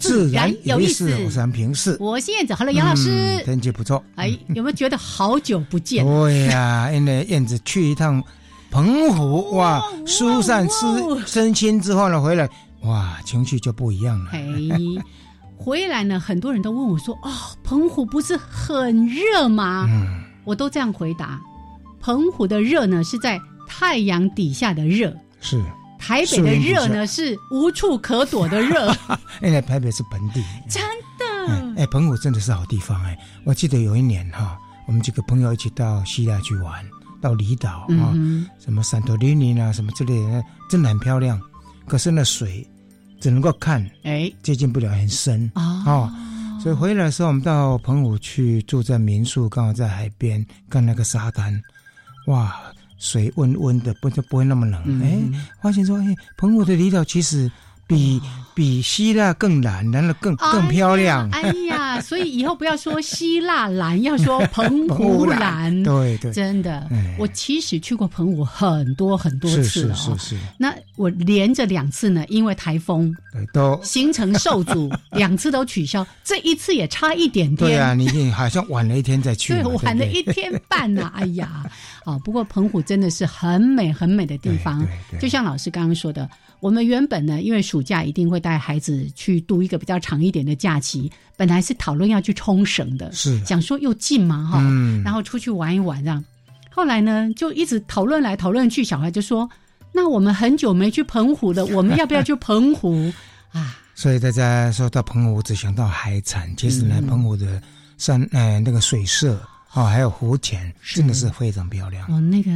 自然有意思。我是平市，我是燕子。Hello，杨老师，天气不错。哎，有没有觉得好久不见？对呀，因为燕子去一趟澎湖，哇，疏散吃身心之后呢，回来哇，情绪就不一样了。哎，回来呢，很多人都问我说：“哦，澎湖不是很热吗？”嗯，我都这样回答：澎湖的热呢，是在太阳底下的热。是台北的热呢，是无处可躲的热。因为台北是本地，真的。哎，澎湖真的是好地方哎！我记得有一年哈，我们几个朋友一起到希腊去玩，到离岛啊，什么圣托里尼啊，什么之类的，真的很漂亮。可是那水只能够看，哎，接近不了，很深啊。所以回来的时候，我们到澎湖去住在民宿，刚好在海边看那个沙滩，哇！水温温的，不就不会那么冷？哎，发现说，哎，澎湖的离岛其实比比希腊更蓝，蓝的更更漂亮。哎呀，所以以后不要说希腊蓝，要说澎湖蓝。对对，真的。我其实去过澎湖很多很多次了。是是是。那我连着两次呢，因为台风，都行程受阻，两次都取消。这一次也差一点点。对啊，你好像晚了一天再去。对，晚了一天半呢。哎呀。啊，不过澎湖真的是很美很美的地方，就像老师刚刚说的，我们原本呢，因为暑假一定会带孩子去度一个比较长一点的假期，本来是讨论要去冲绳的，是想说又近嘛哈，然后出去玩一玩这样，后来呢就一直讨论来讨论去，小孩就说，那我们很久没去澎湖了，我们要不要去澎湖 啊？所以大家说到澎湖只想到海产，其实呢，澎湖的山呃那个水色。哦，还有湖浅，真的是非常漂亮。哦，那个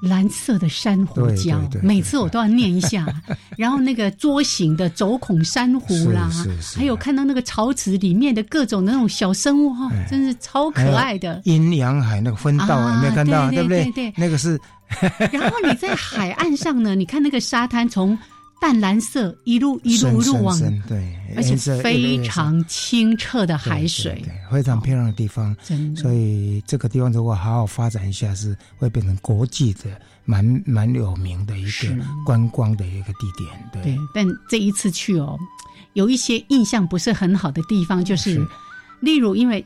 蓝色的珊瑚礁，每次我都要念一下。然后那个桌形的轴孔珊瑚啦，还有看到那个潮池里面的各种那种小生物哈，真是超可爱的。阴阳海那个分道有没有看到？对不对？对，那个是。然后你在海岸上呢，你看那个沙滩从。淡蓝色，一路一路一路往，对，而且非常清澈的海水，非常漂亮的地方。所以这个地方如果好好发展一下，是会变成国际的蛮蛮有名的一个观光的一个地点。对，但这一次去哦，有一些印象不是很好的地方，就是例如，因为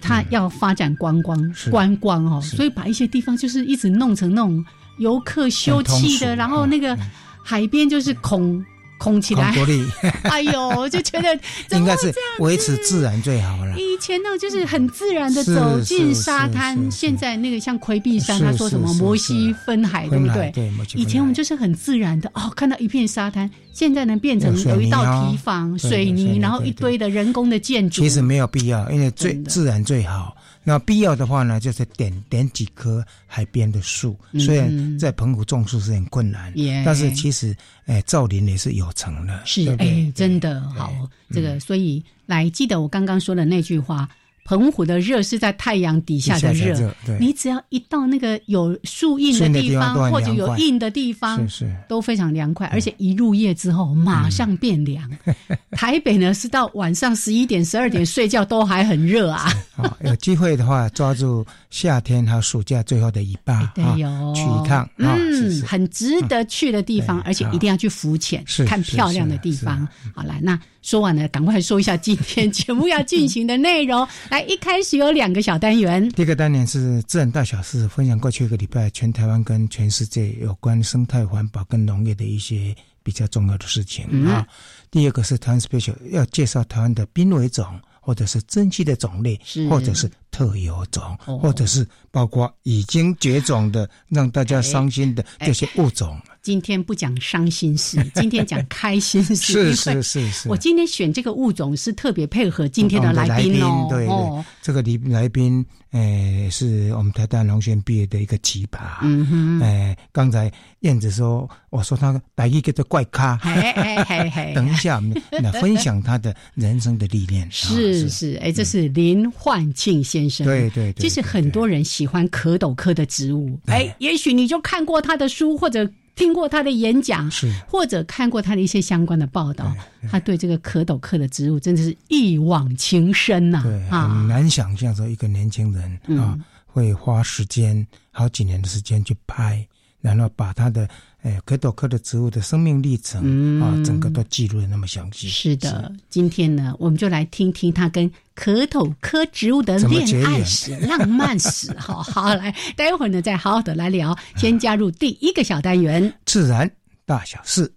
他要发展观光观光哦，所以把一些地方就是一直弄成那种游客休憩的，然后那个。海边就是空空起来，哎呦，就觉得 应该是维持自然最好了。以前呢，就是很自然的走进沙滩，现在那个像魁壁山，他说什么摩西分海，对不对？对，以前我们就是很自然的哦，看到一片沙滩，现在呢变成有一道堤防、水泥，然后一堆的人工的建筑。其实没有必要，因为最自然最好。那必要的话呢，就是点点几棵海边的树。虽然在澎湖种树是很困难，但是其实，哎，造林也是有成的。是，哎，真的好，这个，所以来记得我刚刚说的那句话。澎湖的热是在太阳底下的热，你只要一到那个有树荫的地方，或者有荫的地方，是是。都非常凉快，而且一入夜之后马上变凉。台北呢是到晚上十一点、十二点睡觉都还很热啊。有机会的话，抓住夏天还有暑假最后的一半啊，去一趟，嗯，很值得去的地方，而且一定要去浮潜，看漂亮的地方。好了，那。说完了，赶快说一下今天 节目要进行的内容。来，一开始有两个小单元。第一个单元是自然大小事，分享过去一个礼拜全台湾跟全世界有关生态环保跟农业的一些比较重要的事情啊。第二个是台湾 special，要介绍台湾的濒危种或者是珍稀的种类，或者是特有种，哦或者是包括已经绝种的让大家伤心的哎这些物种。今天不讲伤心事，今天讲开心事。是是是是，我今天选这个物种是特别配合今天的来宾哦。对对，哦，这个来来宾，呃，是我们台大农学毕业的一个奇葩。嗯哼，哎，刚才燕子说，我说他打一个叫怪咖。嘿嘿嘿嘿，等一下，我们来分享他的人生的历练。啊是是，哎，这是林焕庆先生。对对对，其实很多人喜欢蝌蚪科的植物，哎，也许你就看过他的书，或者听过他的演讲，是。或者看过他的一些相关的报道，他对这个蝌蚪科的植物真的是一往情深呐、对，啊。很，难想象说一个年轻人嗯。啊会花时间好几年的时间去拍，然后把他的呃蝌蚪科的植物的生命历程嗯啊整个都记录的那么详细。是的，今天呢，我们就来听听他跟蝌蚪科植物的恋爱史、浪漫史。好好来，待会儿呢再好好的来聊。先加入第一个小单元，自然大小事。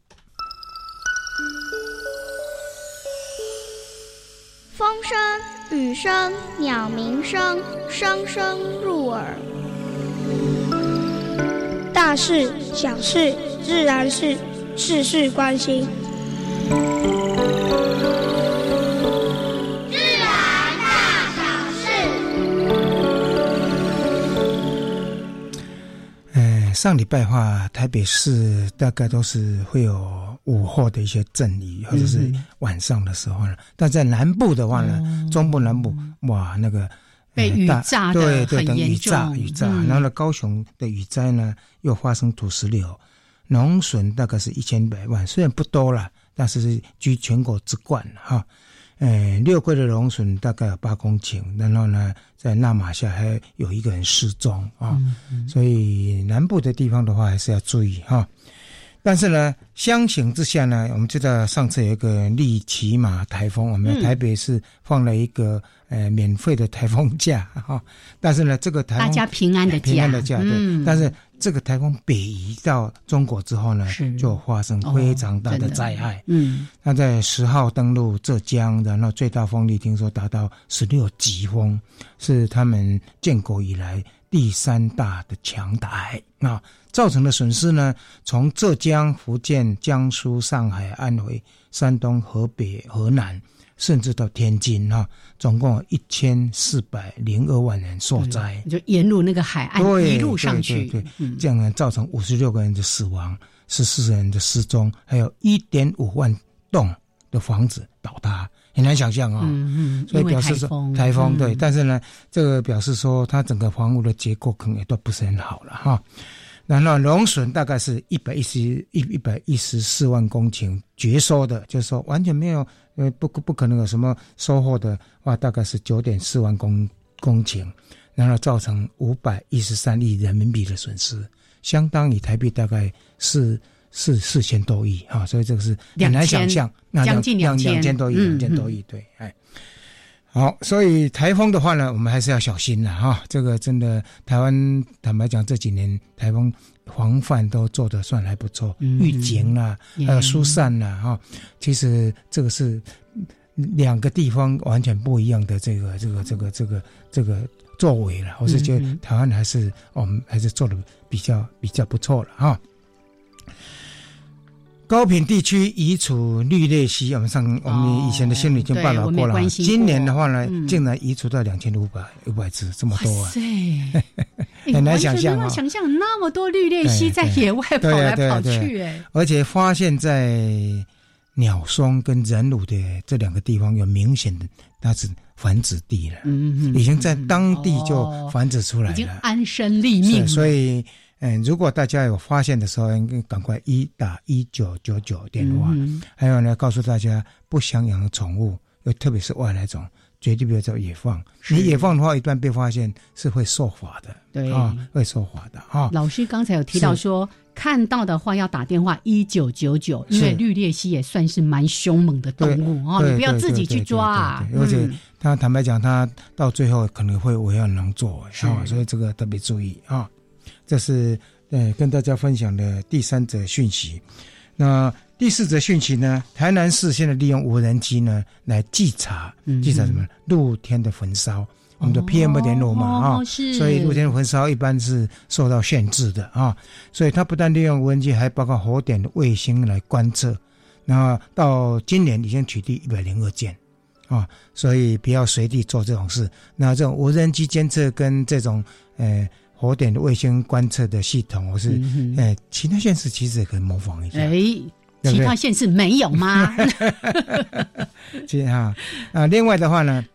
风声、雨声、鸟鸣声，声声入耳。大事、小事、自然是事事关心。呃，上礼拜的话，台北市大概都是会有午后的一些阵雨，或者是晚上的时候呢。但在南部的话呢，中部南部哇，那个被雨炸得对对，很严等雨炸重雨炸。嗯然后呢，高雄的雨灾呢又发生土石流，农损大概是一千百万，虽然不多了，但是是居全国之冠哈。呃，六龟的农损大概有八公顷，然后呢，在纳马下还有一个人失踪啊，所以南部的地方的话还是要注意哈。但是呢，相形之下呢，我们知道上次有一个利奇马台风，我们台北市放了一个、呃免费的台风假哈。但是呢，这个台风大家平安的假，平安的假，对。嗯但是这个台风北移到中国之后呢，就发生哦非常大的灾害。嗯，那在十号登陆浙江，然后最大风力听说达到十六级风，是他们建国以来第三大的强台啊。造成的损失呢，从浙江、福建、江苏、上海、安徽、山东、河北、河南，甚至到天津啊，总共一千四百零二万人受灾。就沿路那个海岸一路上去，对对对嗯，这样呢，造成五十六个人的死亡，十四人的失踪，还有一点五万栋的房子倒塌，很难想象啊、嗯嗯，所以表示说台风，台风对，嗯但是呢，这个表示说它整个房屋的结构可能也都不是很好了哈。然后农损大概是一百一十一一百一十四万公顷绝收的，就是说完全没有呃不不可能有什么收获的话，大概是九点四万公公顷，然后造成五百一十三亿人民币的损失，相当于台币大概是四四千多亿哈，所以这个是很难想象，那将近两2000两千多亿，嗯两千多亿，对，哎。好，所以台风的话呢，我们还是要小心了哈。这个真的，台湾坦白讲，这几年台风防范都做得算还不错，嗯预警啦，还有疏散啦哈。其实这个是两个地方完全不一样的这个这个这个这个这个作为了。我是觉得嗯台湾还是我们还是做的比较比较不错了哈。高品地区移除绿鬣蜥，我们上我们以前的新闻已经报道过了今年的话呢，嗯。竟然移除到两千五百五百只，这么多啊！塞，很难想象想象那么多绿鬣蜥在野外跑来跑去，哎，而且发现，在鸟松跟人乳的这两个地方有明显的它是繁殖地了，嗯已经在当地就哦繁殖出来已经了。安身立命所以，嗯，如果大家有发现的时候，应该赶快一打一九九九电话。嗯还有呢，告诉大家不想养的宠物，又特别是外来种，绝对不要在野放。你野放的话，一旦被发现是会受罚的。对啊，会受罚的啊。老师刚才有提到说，看到的话要打电话一九九九，因为绿鬣蜥也算是蛮凶猛的动物哦，你不要自己去抓啊。而且嗯他坦白讲，他到最后可能会为恶能作是啊，所以这个特别注意啊。这是呃跟大家分享的第三则讯息。那第四则讯息呢，台南市现在利用无人机呢来稽查，稽查什么？露天的焚烧，我们的 PM 二点五嘛啊，所以露天焚烧一般是受到限制的啊。所以它不但利用无人机，还包括火点的卫星来观测。然后到今年已经取缔一百零二件啊，所以不要随地做这种事。那这种无人机监测跟这种呃。火点的卫星观测的系统，我是哎，其他县市其实也可以模仿一下。哎，其他县市没有吗？这样啊，另外的话呢，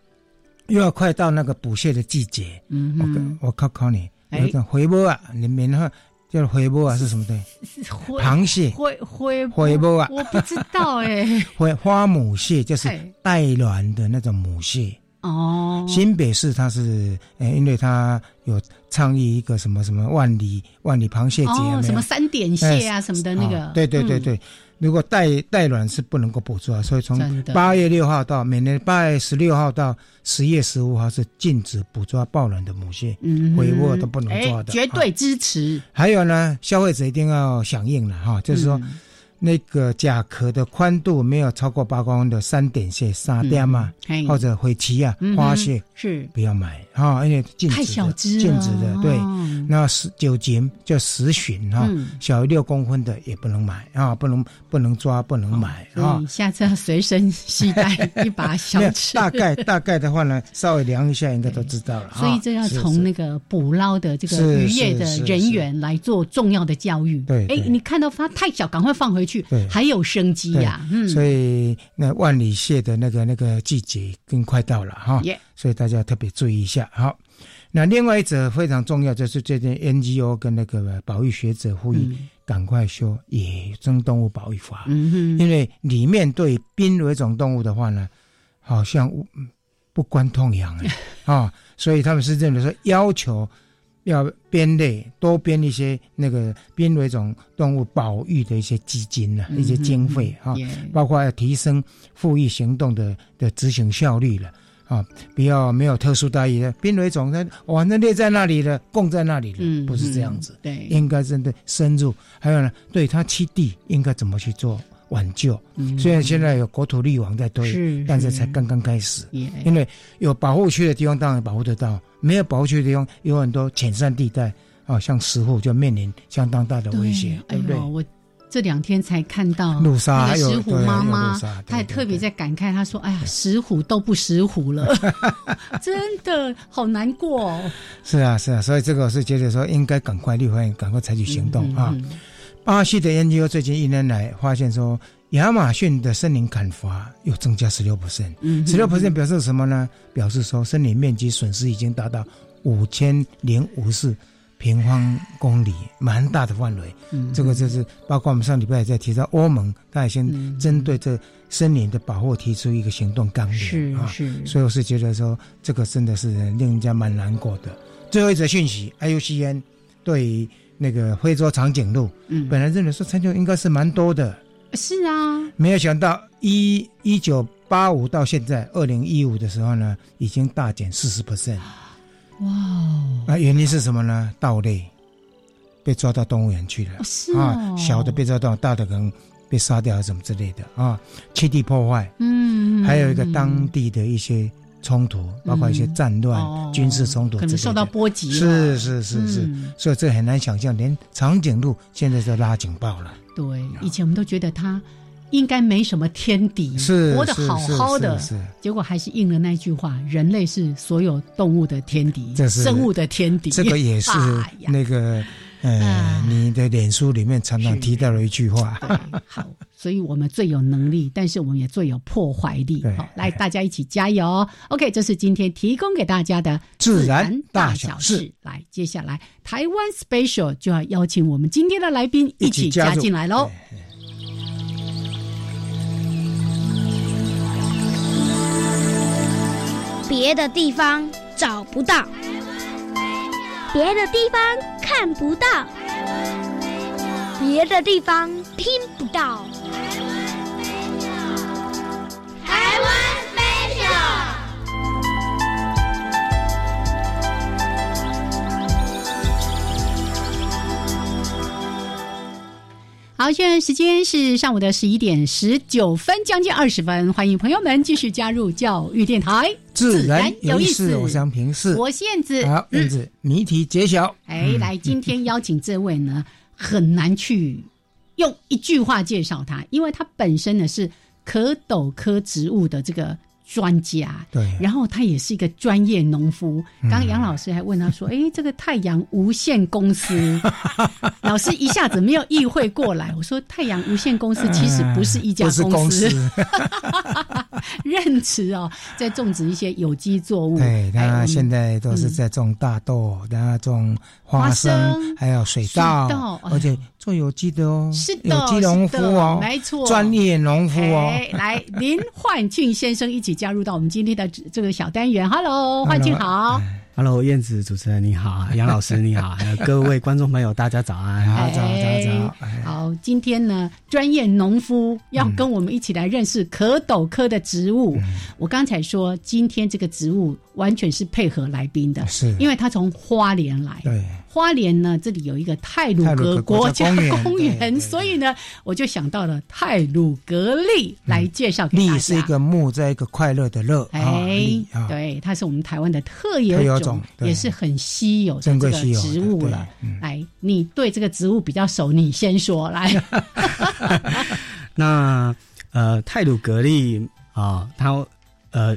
又要快到那个捕蟹的季节。嗯我我考考你，有个回波啊，里面的话叫回波啊，是什么东西？螃蟹。回回回波啊，我不知道哎。回花母蟹就是带卵的那种母蟹。哦，新北市它是，呃，因为它有倡议一个什么什么万里万里螃蟹节，什么三点蟹啊什么的那个，对对对对，如果带带卵是不能够捕捉，所以从八月六号到每年八月十六号到十月十五号是禁止捕捉抱卵的母蟹，嗯回窝都不能抓的，绝对支持。还有呢，消费者一定要响应了哈，就是说。那个甲壳的宽度没有超过八公分的三点蟹、沙雕嘛，或者灰鳍啊、花蟹是。不要买啊，而且禁止的，禁止的。对，那十九斤叫十旬哈，小于六公分的也不能买啊，不能不能抓，不能买啊。下次要随身携带一把小 尺。大概大概的话呢，稍微量一下应该都知道了。所以这要从那个捕捞的这个渔业的人员来做重要的教育。对，哎，你看到它太小，赶快放回去。对，还有生机呀，嗯，所以那万里蟹的那个那个季节更快到了哈，所以大家特别注意一下。好，那另外一则非常重要，就是最近 NGO 跟那个保育学者呼吁赶快修野生动物保育法，嗯因为里面对濒危种动物的话呢，好像不关痛痒哎啊，所以他们是认为说要求。要编类多编一些那个濒危种动物保育的一些基金呢，一些经费哈，包括要提升复育行动的的执行效率了啊，不要没有特殊待遇的濒危种，它反正列在那里的，供在那里了，不是这样子，对，应该真的深入，还有呢，对它栖地应该怎么去做。挽救，虽然现在有国土绿网在推，但是才刚刚开始。因为有保护区的地方当然保护得到，没有保护区的地方有很多浅山地带啊，像石虎就面临相当大的威胁，对不对？我这两天才看到路沙，那个石虎妈妈，她也特别在感慨，她说：“哎呀，石虎都不石虎了，真的好难过。”是啊，是啊，所以这个是觉得说应该赶快立法，赶快采取行动啊。巴西的研究最近一年来发现说，亚马逊的森林砍伐又增加十六 percent，十六 percent 表示什么呢？表示说森林面积损失已经达到五千零五十平方公里，蛮大的范围。嗯这个就是包括我们上礼拜也在提到，欧盟它也先针对这森林的保护提出一个行动纲领是啊。所以我是觉得说，这个真的是令人家蛮难过的。最后一则讯息，IUCN 对。那个非洲长颈鹿，嗯，本来认为说长颈应该是蛮多的，是啊，没有想到一一九八五到现在二零一五的时候呢，已经大减四十 percent，哇，那原因是什么呢？盗猎被抓到动物园去了，是啊，小的被抓到，大的可能被杀掉什么之类的。啊，栖地破坏，嗯，还有一个当地的一些。冲突包括一些战乱、军事冲突，可能受到波及。是是是是，所以这很难想象，连长颈鹿现在都拉警报了。对，以前我们都觉得它应该没什么天敌，是活得好好的，结果还是应了那句话：人类是所有动物的天敌，生物的天敌。这个也是 那个。嗯，你的脸书里面常常提到了一句话，好，所以我们最有能力，但是我们也最有破坏力。好，来，大家一起加油。OK，这是今天提供给大家的自然大小事。来，接下来台湾 Special 就要邀请我们今天的来宾一起加进来喽。别的地方找不到。别的地方看不到，别的地方听不到。台湾飞鸟。台湾飞鸟。好，现在时间是上午的十一点十九分，将近二十分。欢迎朋友们继续加入教育电台，自然有意思。我想平视，我燕子，好，燕子谜题揭晓。哎，来，今天邀请这位呢，很难去用一句话介绍他，因为他本身呢是可斗科植物的这个。专家，对，然后他也是一个专业农夫。刚刚杨老师还问他说：“ 哎，这个太阳无限公司，老师一下子没有意会过来。”我说：“太阳无限公司其实不是一家公司，任职 哦，在种植一些有机作物。对，他现在都是在种大豆，然后种花生，还有水稻，而且。”做有机的哦，是的，有机农夫哦，没错，专业农夫哦。来，林焕俊先生一起加入到我们今天的这个小单元。Hello，焕俊好。Hello，燕子主持人你好，杨老师你好，还有各位观众朋友，大家早安，早早早。好，今天呢，专业农夫要跟我们一起来认识可斗科的植物。我刚才说，今天这个植物完全是配合来宾的，是因为他从花莲来。对。花莲呢，这里有一个泰鲁格国家公园，所以呢，我就想到了泰鲁格利来介绍给大家。利是一个木，在一个快乐的乐。哎，对，它是我们台湾的特有种，也是很稀有的这个植物了。来，你对这个植物比较熟，你先说来。那呃，泰鲁格利啊，它呃，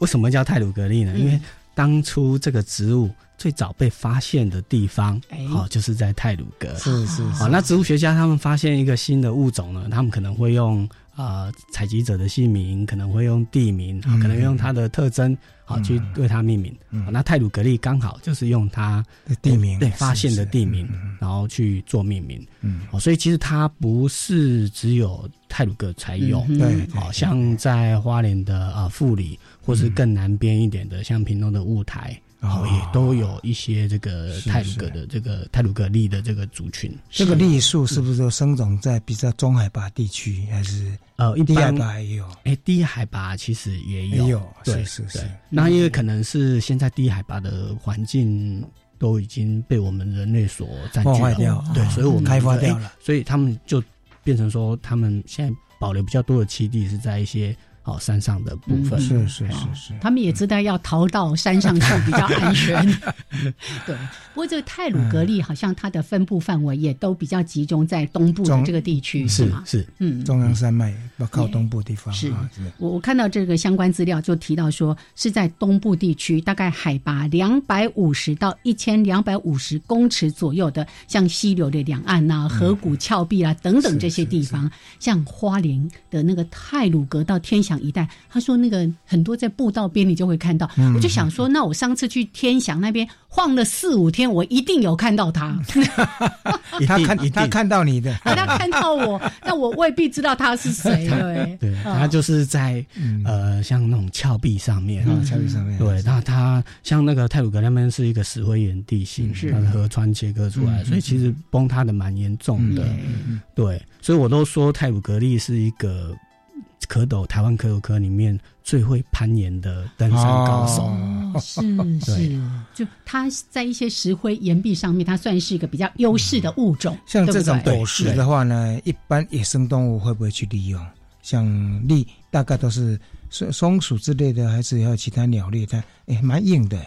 为什么叫泰鲁格利呢？因为当初这个植物。最早被发现的地方，好，就是在泰鲁格。是是，好，那植物学家他们发现一个新的物种呢，他们可能会用啊采集者的姓名，可能会用地名，可能用它的特征，好去为它命名。那泰鲁格利刚好就是用它的地名，对发现的地名，然后去做命名。嗯，哦，所以其实它不是只有泰鲁格才有，对，好像在花莲的啊富里，或是更南边一点的，像屏东的雾台。哦，也都有一些这个泰鲁格的这个泰鲁格利的这个族群。这个栗树是不是都生长在比较中海拔地区，还是呃低海拔也有？哎，低海拔其实也有，也有，对是是。那因为可能是现在低海拔的环境都已经被我们人类所占据了，对，所以我们开发掉了，所以他们就变成说，他们现在保留比较多的栖地是在一些。哦，山上的部分是是是是，他们也知道要逃到山上去比较安全。对，不过这个泰鲁格利好像它的分布范围也都比较集中在东部的这个地区，是吗？是，嗯，中央山脉要靠东部地方。是，我我看到这个相关资料就提到说是在东部地区，大概海拔两百五十到一千两百五十公尺左右的，像溪流的两岸呐、河谷峭壁啊等等这些地方，像花莲的那个泰鲁格到天祥。一带，他说那个很多在步道边，你就会看到。我就想说，那我上次去天祥那边晃了四五天，我一定有看到他。他看他看到你的，他看到我，但我未必知道他是谁。对，对，他就是在呃，像那种峭壁上面，峭壁上面。对，那他像那个泰鲁格那边是一个石灰岩地形，它的河川切割出来，所以其实崩塌的蛮严重的。对，所以我都说泰鲁格利是一个。蝌蚪，台湾蝌蚪科里面最会攀岩的登山高手，是 是，就它在一些石灰岩壁上面，它算是一个比较优势的物种。像这种果实的话呢，一般野生动物会不会去利用？像栗，大概都是松松鼠之类的，还是有其他鸟类？它哎，蛮硬的。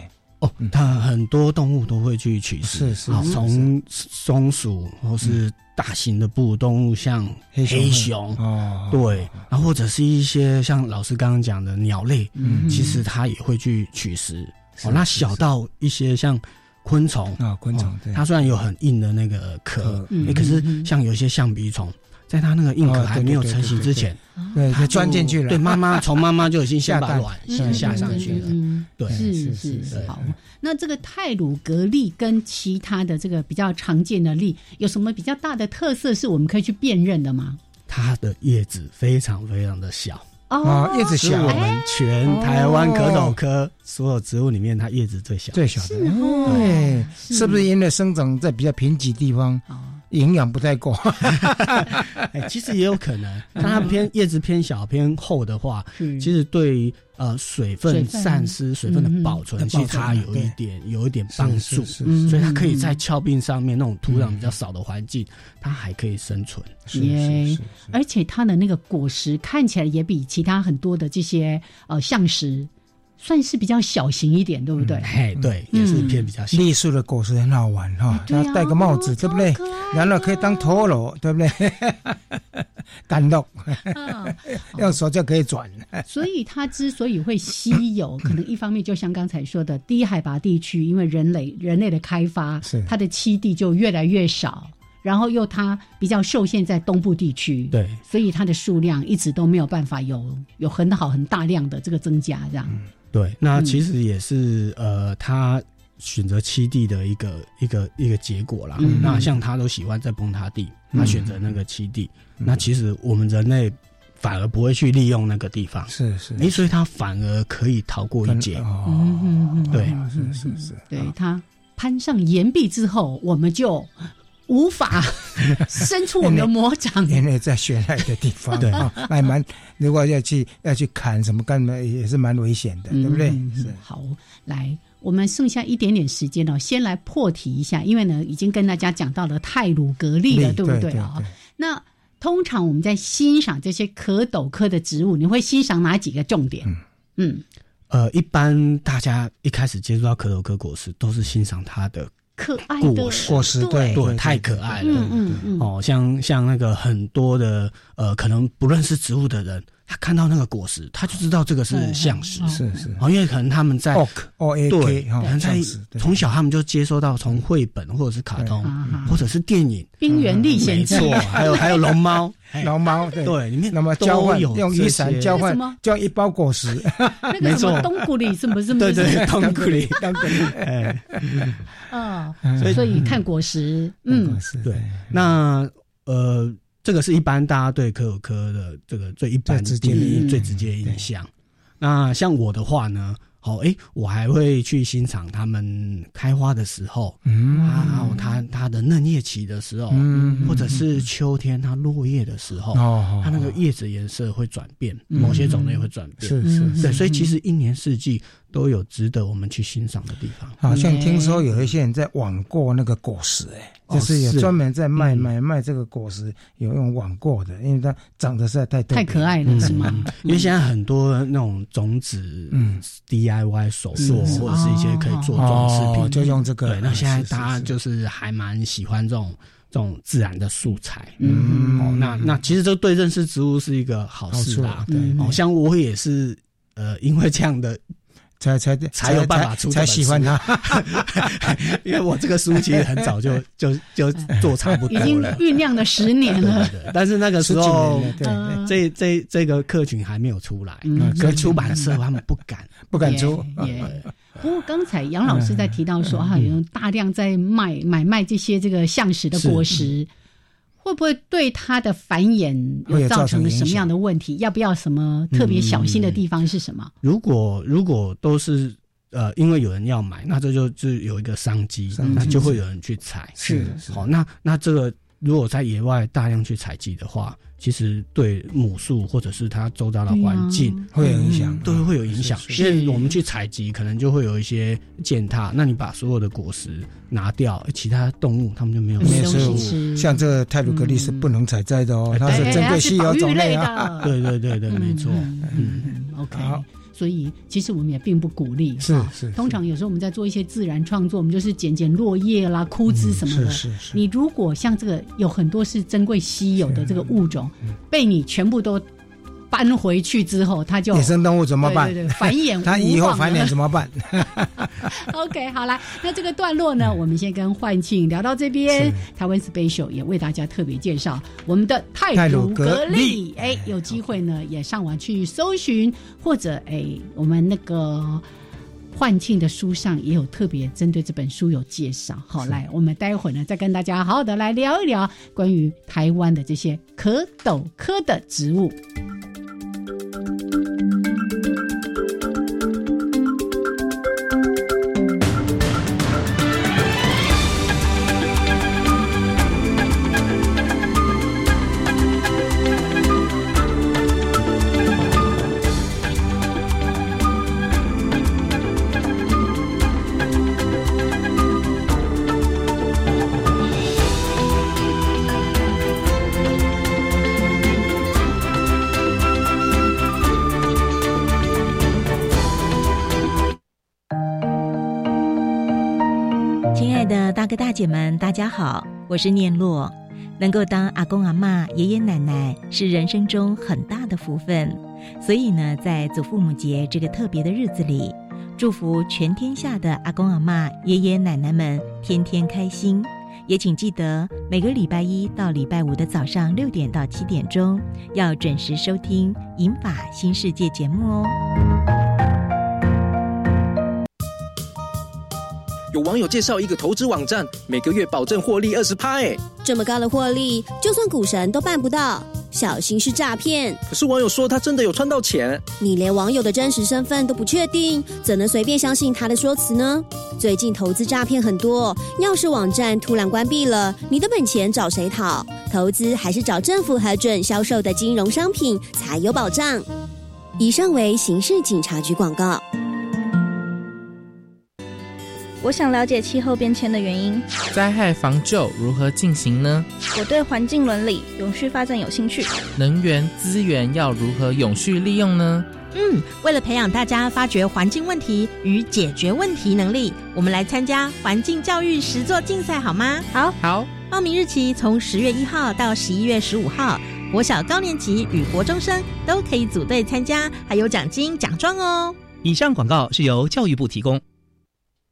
哦，它很多动物都会去取食，是是，从松鼠或是。大型的哺乳动物像黑熊，哦，对，然后或者是一些像老师刚刚讲的鸟类，嗯，其实它也会去取食。哦，那小到一些像昆虫啊，昆虫，它虽然有很硬的那个壳，哎，可是像有些象鼻虫。在它那个硬壳还没有成型之前，对，它钻进去了。对，妈妈 从妈妈就已经先把卵先下上去了。对，是是是。好，那这个泰鲁格利跟其他的这个比较常见的利有什么比较大的特色是我们可以去辨认的吗？它的叶子非常非常的小哦，叶子小。我们全台湾蝌蚪科所有植物里面，它叶子最小，最小的。对，是不是因为生长在比较贫瘠地方？营养不太够。哎，其实也有可能，它偏叶子偏小偏厚的话，其实对呃水分散失、水分的保存，其实它有一点有一点帮助，所以它可以在峭壁上面那种土壤比较少的环境，它还可以生存。耶，而且它的那个果实看起来也比其他很多的这些呃橡实。算是比较小型一点，对不对？哎，对，也是偏比较小。栗树的果实很好玩哈，它戴个帽子，对不对？然后可以当陀螺，对不对？干肉，用手就可以转。所以它之所以会稀有，可能一方面就像刚才说的，低海拔地区，因为人类人类的开发，它的栖地就越来越少，然后又它比较受限在东部地区，对，所以它的数量一直都没有办法有有很好很大量的这个增加，这样。对，那其实也是呃，他选择七地的一个一个一个结果啦。那像他都喜欢在崩塌地，他选择那个七地。那其实我们人类反而不会去利用那个地方，是是，哎，所以他反而可以逃过一劫。哦，对，是是是，对他攀上岩壁之后，我们就。无法 伸出我们的魔掌，因为在悬崖的地方，对啊，还蛮如果要去要去砍什么干嘛，也是蛮危险的，对不对？是好，来，我们剩下一点点时间哦，先来破题一下，因为呢，已经跟大家讲到了泰鲁格利了，对不对啊？那通常我们在欣赏这些可斗科的植物，你会欣赏哪几个重点？嗯，呃，一般大家一开始接触到可斗科果实，都是欣赏它的。可爱的果实，对对，太可爱了。嗯嗯嗯。哦，像像那个很多的呃，可能不认识植物的人，他看到那个果实，他就知道这个是橡实。是是。哦，因为可能他们在 O A K，可能在从小他们就接收到从绘本或者是卡通或者是电影《冰原历险记》，还有还有龙猫，龙猫对。里面那么交换用雨伞交换交一包果实，那个什么，冬古里是不是？对对，冬古里，冬古里，哎。啊，所以看果实，嗯，对，那呃，这个是一般大家对可可科的这个最一般最直接的印象。那像我的话呢？好，哎，我还会去欣赏它们开花的时候，嗯，还有它它的嫩叶期的时候，嗯，或者是秋天它落叶的时候，哦，它那个叶子颜色会转变，某些种类会转变，是是，对，所以其实一年四季都有值得我们去欣赏的地方。好像听说有一些人在网购那个果实，哎。就是有专门在卖买卖这个果实，有用网购的，因为它长得实在太太可爱了，是吗？因为现在很多那种种子，嗯，DIY 手作或者是一些可以做装饰品，就用这个。对，那现在大家就是还蛮喜欢这种这种自然的素材。嗯，哦，那那其实这对认识植物是一个好事啦。对，哦，像我也是，呃，因为这样的。才才才有办法出才喜欢他，因为我这个书其实很早就就就做差不多了，已经酝酿了十年了。但是那个时候，对这这这个客群还没有出来，跟出版社他们不敢 不敢出。不过刚才杨老师在提到说，哈，有大量在卖买卖这些这个橡实的果实。会不会对它的繁衍有造成什么样的问题？要不要什么特别小心的地方是什么？如果如果都是呃，因为有人要买，那这就就有一个商机，那就会有人去采。是好，那那这个如果在野外大量去采集的话。其实对母树或者是它周遭的环境会有影响，都会有影响。因为我们去采集，可能就会有一些践踏。那你把所有的果实拿掉，其他动物它们就没有没有像这个泰鲁格利是不能采摘的哦，它是针对稀有种类啊。对对对对，没错。嗯，OK。所以，其实我们也并不鼓励。是是。通常有时候我们在做一些自然创作，我们就是捡捡落叶啦、枯枝什么的。是是是。你如果像这个有很多是珍贵稀有的这个物种，被你全部都。搬回去之后，它就野生动物怎么办？对对对，繁衍它以后繁衍怎么办？OK，好了，那这个段落呢，我们先跟焕庆聊到这边。台湾 Special 也为大家特别介绍我们的泰鲁格利。哎，有机会呢，也上网去搜寻，或者哎，我们那个幻庆的书上也有特别针对这本书有介绍。好，来，我们待会儿呢，再跟大家好好的来聊一聊关于台湾的这些可斗科的植物。大家好，我是念洛。能够当阿公阿妈、爷爷奶奶是人生中很大的福分，所以呢，在祖父母节这个特别的日子里，祝福全天下的阿公阿妈、爷爷奶奶们天天开心。也请记得每个礼拜一到礼拜五的早上六点到七点钟，要准时收听《银法新世界》节目哦。有网友介绍一个投资网站，每个月保证获利二十趴，哎，这么高的获利，就算股神都办不到，小心是诈骗。可是网友说他真的有赚到钱，你连网友的真实身份都不确定，怎能随便相信他的说辞呢？最近投资诈骗很多，要是网站突然关闭了，你的本钱找谁讨？投资还是找政府核准销售的金融商品才有保障。以上为刑事警察局广告。我想了解气候变迁的原因。灾害防救如何进行呢？我对环境伦理、永续发展有兴趣。能源资源要如何永续利用呢？嗯，为了培养大家发掘环境问题与解决问题能力，我们来参加环境教育实作竞赛好吗？好，好。报名日期从十月一号到十一月十五号，国小高年级与国中生都可以组队参加，还有奖金奖状哦。以上广告是由教育部提供。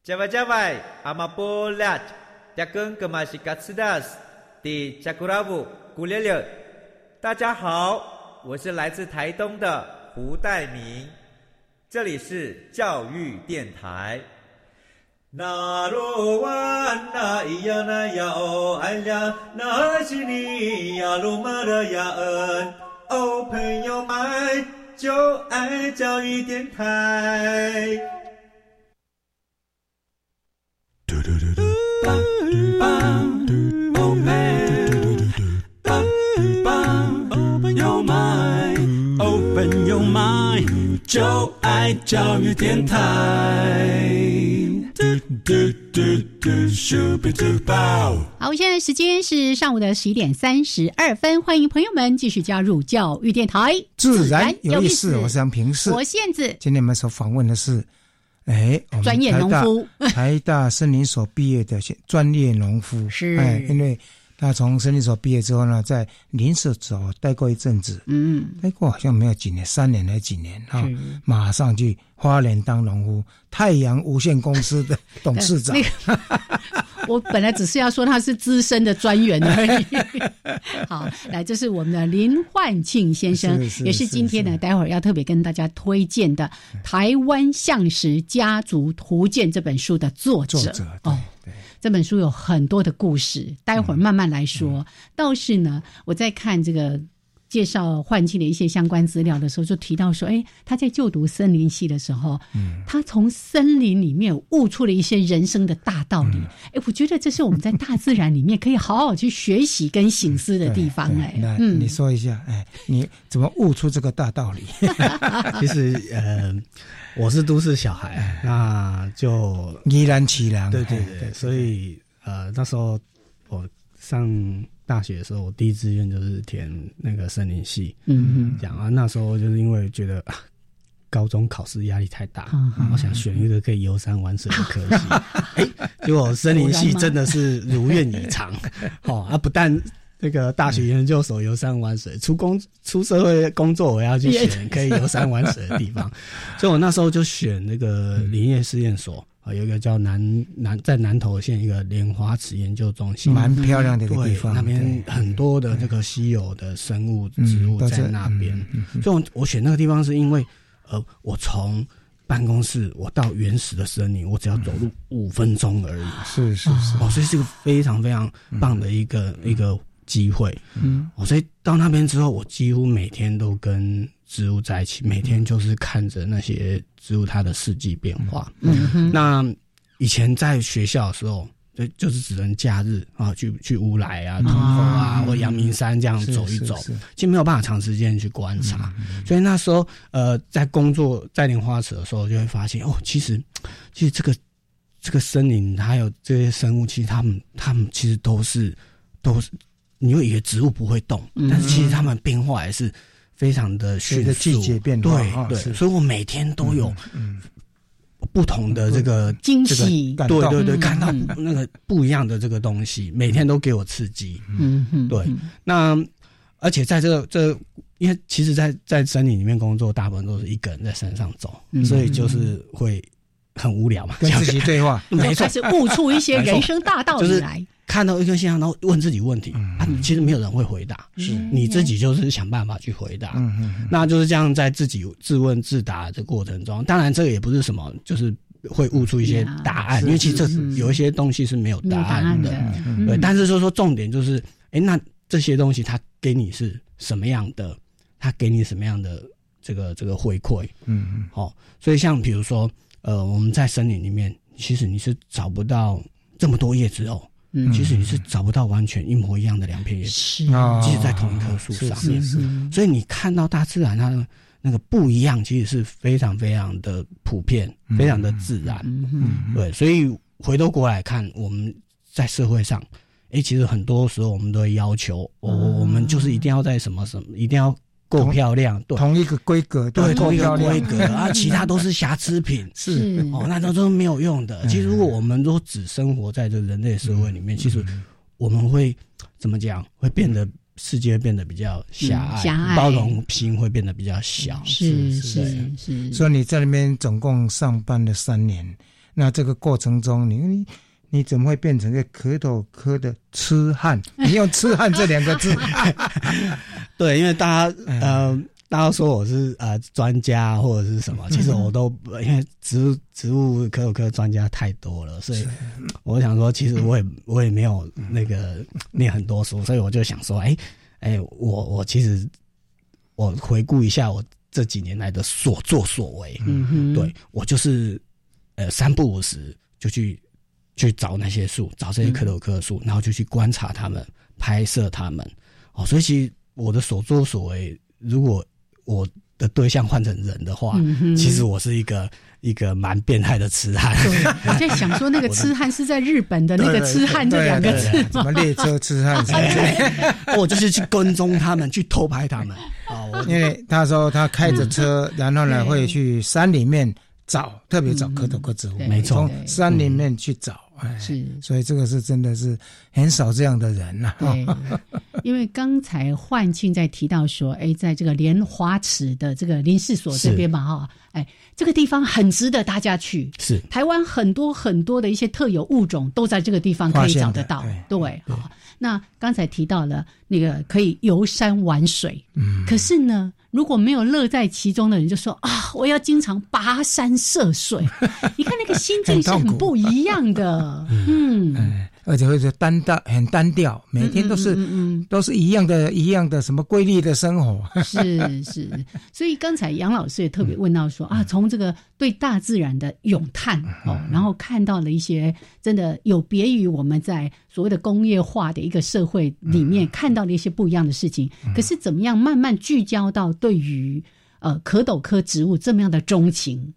加外加外，阿玛波拉，扎根格玛西卡斯达斯，的加古拉布古列列。大家好，我是来自台东的胡代明，这里是教育电台。那罗哇那咿呀那呀哦哎呀，那是你呀鲁玛的呀恩，哦朋友们就爱教育电台。就爱教育电台。好，现在时间是上午的十一点三十二分，欢迎朋友们继续加入教育电台。自然有意思，我是杨平视，我现子。今天我们所访问的是，哎，专业农夫，台大森林所毕业的专业农夫，是，哎，因为。他从森林所毕业之后呢，在林舍所待过一阵子，嗯，待过好像没有几年，三年还是几年哈，马上去花莲当农夫，太阳无限公司的 董事长。我本来只是要说他是资深的专员而已。好，来，这是我们的林焕庆先生，也是今天呢，待会儿要特别跟大家推荐的《台湾象石家族图鉴》这本书的作者哦。这本书有很多的故事，待会儿慢慢来说。倒是呢，我在看这个介绍换气的一些相关资料的时候，就提到说，哎，他在就读森林系的时候，嗯，他从森林里面悟出了一些人生的大道理。哎，我觉得这是我们在大自然里面可以好好去学习跟醒思的地方。哎，那你说一下，哎，你怎么悟出这个大道理？其实，呃。我是都市小孩，那就 依然凄凉。对对对，所以呃，那时候我上大学的时候，我第一志愿就是填那个森林系。嗯嗯，讲啊，那时候就是因为觉得高中考试压力太大，我想选一个可以游山玩水的科系。哎，结果森林系真的是如愿以偿。哦，啊，不但。那个大学研究所游山玩水，出工出社会工作，我要去选可以游山玩水的地方，所以我那时候就选那个林业试验所啊，有一个叫南南在南投县一个莲花池研究中心，蛮漂亮的一个地方，那边很多的这个稀有的生物植物在那边，所以我选那个地方是因为，呃，我从办公室我到原始的森林，我只要走路五分钟而已，是是是，哦，所以是个非常非常棒的一个一个。机会，嗯，哦所以到那边之后，我几乎每天都跟植物在一起，每天就是看着那些植物它的四季变化。嗯，那以前在学校的时候，就就是只能假日啊去去乌来啊、通后啊或阳明山这样走一走，其实没有办法长时间去观察。所以那时候呃，在工作在莲花池的时候，就会发现哦，其实其实这个这个森林还有这些生物，其实他们他们其实都是都是。你会以为植物不会动，但是其实它们变化还是非常的迅速。季节变对对，所以我每天都有不同的这个惊喜，对对对，看到那个不一样的这个东西，每天都给我刺激。嗯嗯，对。那而且在这个这，因为其实，在在森林里面工作，大部分都是一个人在山上走，所以就是会很无聊嘛，跟自己对话，没错，开始悟出一些 人生大道理来。看到一个现象，然后问自己问题，啊，其实没有人会回答，是你自己就是想办法去回答。嗯嗯，那就是这样，在自己自问自答的过程中，当然这个也不是什么，就是会悟出一些答案，因为其实这有一些东西是没有答案的。对，但是就是说重点就是，哎，那这些东西它给你是什么样的？它给你什么样的这个这个回馈？嗯嗯，好，所以像比如说，呃，我们在森林里面，其实你是找不到这么多叶子哦。嗯，其实你是找不到完全一模一样的两片叶子，即使在同一棵树上面。所以你看到大自然它的那个不一样，其实是非常非常的普遍，非常的自然。对，所以回头过来看，我们在社会上，哎，其实很多时候我们都会要求，我我们就是一定要在什么什么，一定要。够漂亮，对，同一个规格，对，同一个规格啊，其他都是瑕疵品，是哦，那都都没有用的。其实，如果我们都只生活在这人类社会里面，其实我们会怎么讲？会变得世界变得比较狭隘，包容心会变得比较小。是是是。所以你在那边总共上班了三年，那这个过程中，你。你怎么会变成个蝌蚪科的痴汉？你用“痴汉”这两个字，对，因为大家呃，大家说我是呃专家或者是什么，其实我都因为植物植物科有科专家太多了，所以我想说，其实我也我也没有那个念很多书，所以我就想说，哎哎，我我其实我回顾一下我这几年来的所作所为，嗯对我就是呃三不五时就去。去找那些树，找这些蝌蚪科的树，然后就去观察它们，拍摄它们。哦，所以其实我的所作所为，如果我的对象换成人的话，其实我是一个一个蛮变态的痴汉。我在想说，那个 痴汉是在日本的那个痴汉这两个字什么列车痴汉？我就是去跟踪他们，去偷拍他们。哦，因为他说他开着车，然后呢会去山里面找，特别找蝌蚪科植物，没错，从山里面去找。是，所以这个是真的是很少这样的人呐。对，因为刚才焕庆在提到说，哎，在这个莲花池的这个林氏所这边嘛，哈，哎，这个地方很值得大家去。是，台湾很多很多的一些特有物种都在这个地方可以找得到。对，好，那刚才提到了那个可以游山玩水，嗯，可是呢。如果没有乐在其中的人，就说啊，我要经常跋山涉水。你看那个心境是很不一样的，嗯。而且会是单调，很单调，每天都是，都是一样的，一样的什么规律的生活。是是，所以刚才杨老师也特别问到说啊，从这个对大自然的咏叹哦，然后看到了一些真的有别于我们在所谓的工业化的一个社会里面看到的一些不一样的事情。可是怎么样慢慢聚焦到对于呃蝌蚪科植物这么样的钟情，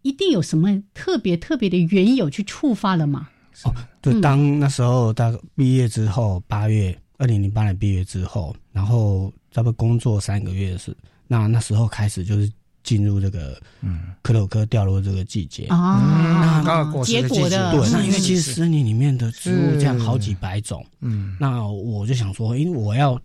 一定有什么特别特别的缘由去触发了吗？哦，就，当那时候大毕业之后，八月二零零八年毕业之后，然后差不多工作三个月是，那那时候开始就是进入这个嗯。克鲁克掉落这个季节。啊，结果的对，那因为其实森林里面的植物这样好几百种，嗯，那我就想说，因为我要。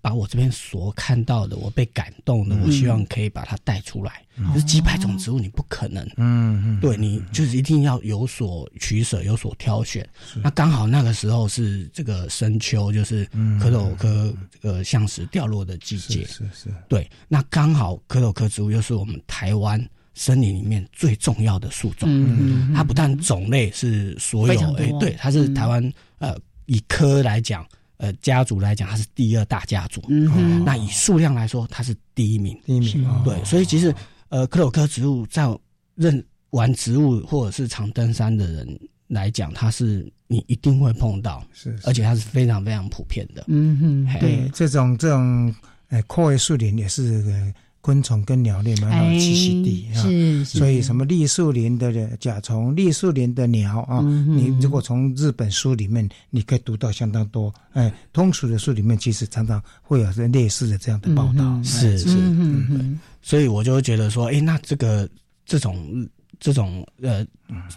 把我这边所看到的，我被感动的，我希望可以把它带出来。就是几百种植物，你不可能，嗯嗯，对你就是一定要有所取舍，有所挑选。那刚好那个时候是这个深秋，就是蝌蚪科这个象石掉落的季节，是是。对，那刚好蝌蚪科植物又是我们台湾森林里面最重要的树种。嗯嗯，它不但种类是所有，哎，对，它是台湾呃以科来讲。呃，家族来讲，它是第二大家族。嗯，那以数量来说，它是第一名。第一名，对。所以其实，呃，克鲁克植物在认玩植物或者是常登山的人来讲，它是你一定会碰到，是，而且它是非常非常普遍的。嗯哼，对，这种这种，呃，阔叶树林也是个。昆虫跟鸟类蛮好的栖息地啊，所以什么栗树林的甲虫、栗树林的鸟啊，你如果从日本书里面，你可以读到相当多。哎，通俗的书里面其实常常会有类似的这样的报道。是是，所以我就觉得说，哎，那这个这种这种呃，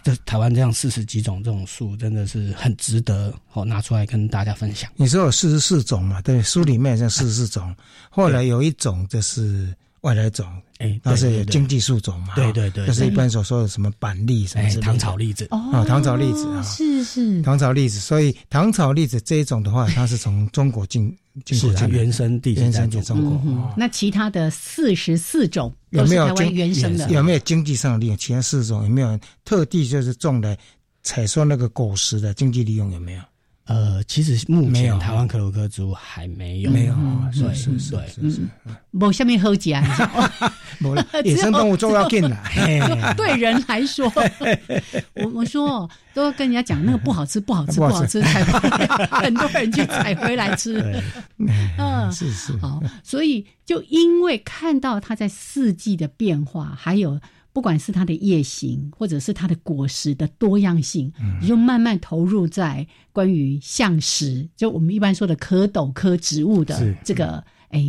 这台湾这样四十几种这种树，真的是很值得哦拿出来跟大家分享。你说有四十四种嘛？对，书里面像四十四种，后来有一种就是外来种，哎，那是经济树种嘛？对对对，就是一般所说的什么板栗什么糖炒栗子哦，糖炒栗子啊，是是糖炒栗子。所以糖炒栗子这一种的话，它是从中国进。是它原生地原生就中国，那其他的四十四种有没有台湾原生的？有没有经济上的利用？其他四种有没有特地就是种来采收那个果实的经济利用？有没有？呃，其实目前台湾克鲁克植物还没有，没有，对，是是是是，某下面好讲，没了，野生动物重要进来。对人来说，我我说都要跟人家讲那个不好吃，不好吃，不好吃，才很多人去采回来吃。嗯，是是，好，所以就因为看到它在四季的变化，还有。不管是它的叶形，或者是它的果实的多样性，你就慢慢投入在关于象石，就我们一般说的蝌蚪科植物的这个哎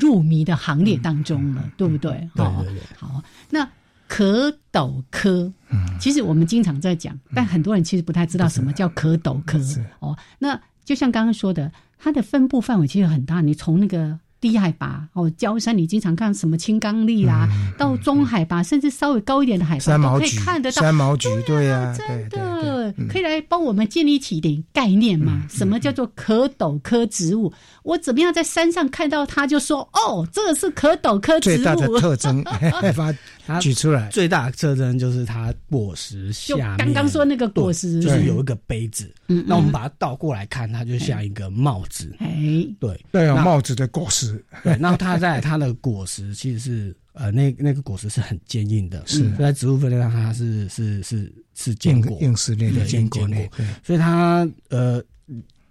入迷的行列当中了，对不对？对对对。好，那蝌蚪科，其实我们经常在讲，但很多人其实不太知道什么叫蝌蚪科哦。那就像刚刚说的，它的分布范围其实很大，你从那个。低海拔哦，焦山你经常看什么青冈栎啦，到中海拔甚至稍微高一点的海拔都可以看得到。三毛菊，对呀，真的可以来帮我们建立起一点概念嘛？什么叫做蝌蚪科植物？我怎么样在山上看到它就说哦，这个是蝌蚪科植物。最大的特征，把它 举出来。最大的特征就是它果实下，刚刚说那个果实就是有一个杯子。嗯，那我们把它倒过来看，它就像一个帽子。哎，对，对，有帽子的果实。对，然后它在它的果实其实是呃，那那个果实是很坚硬的，是在植物分类上它是是是是坚果，硬实类的坚果类，所以它呃，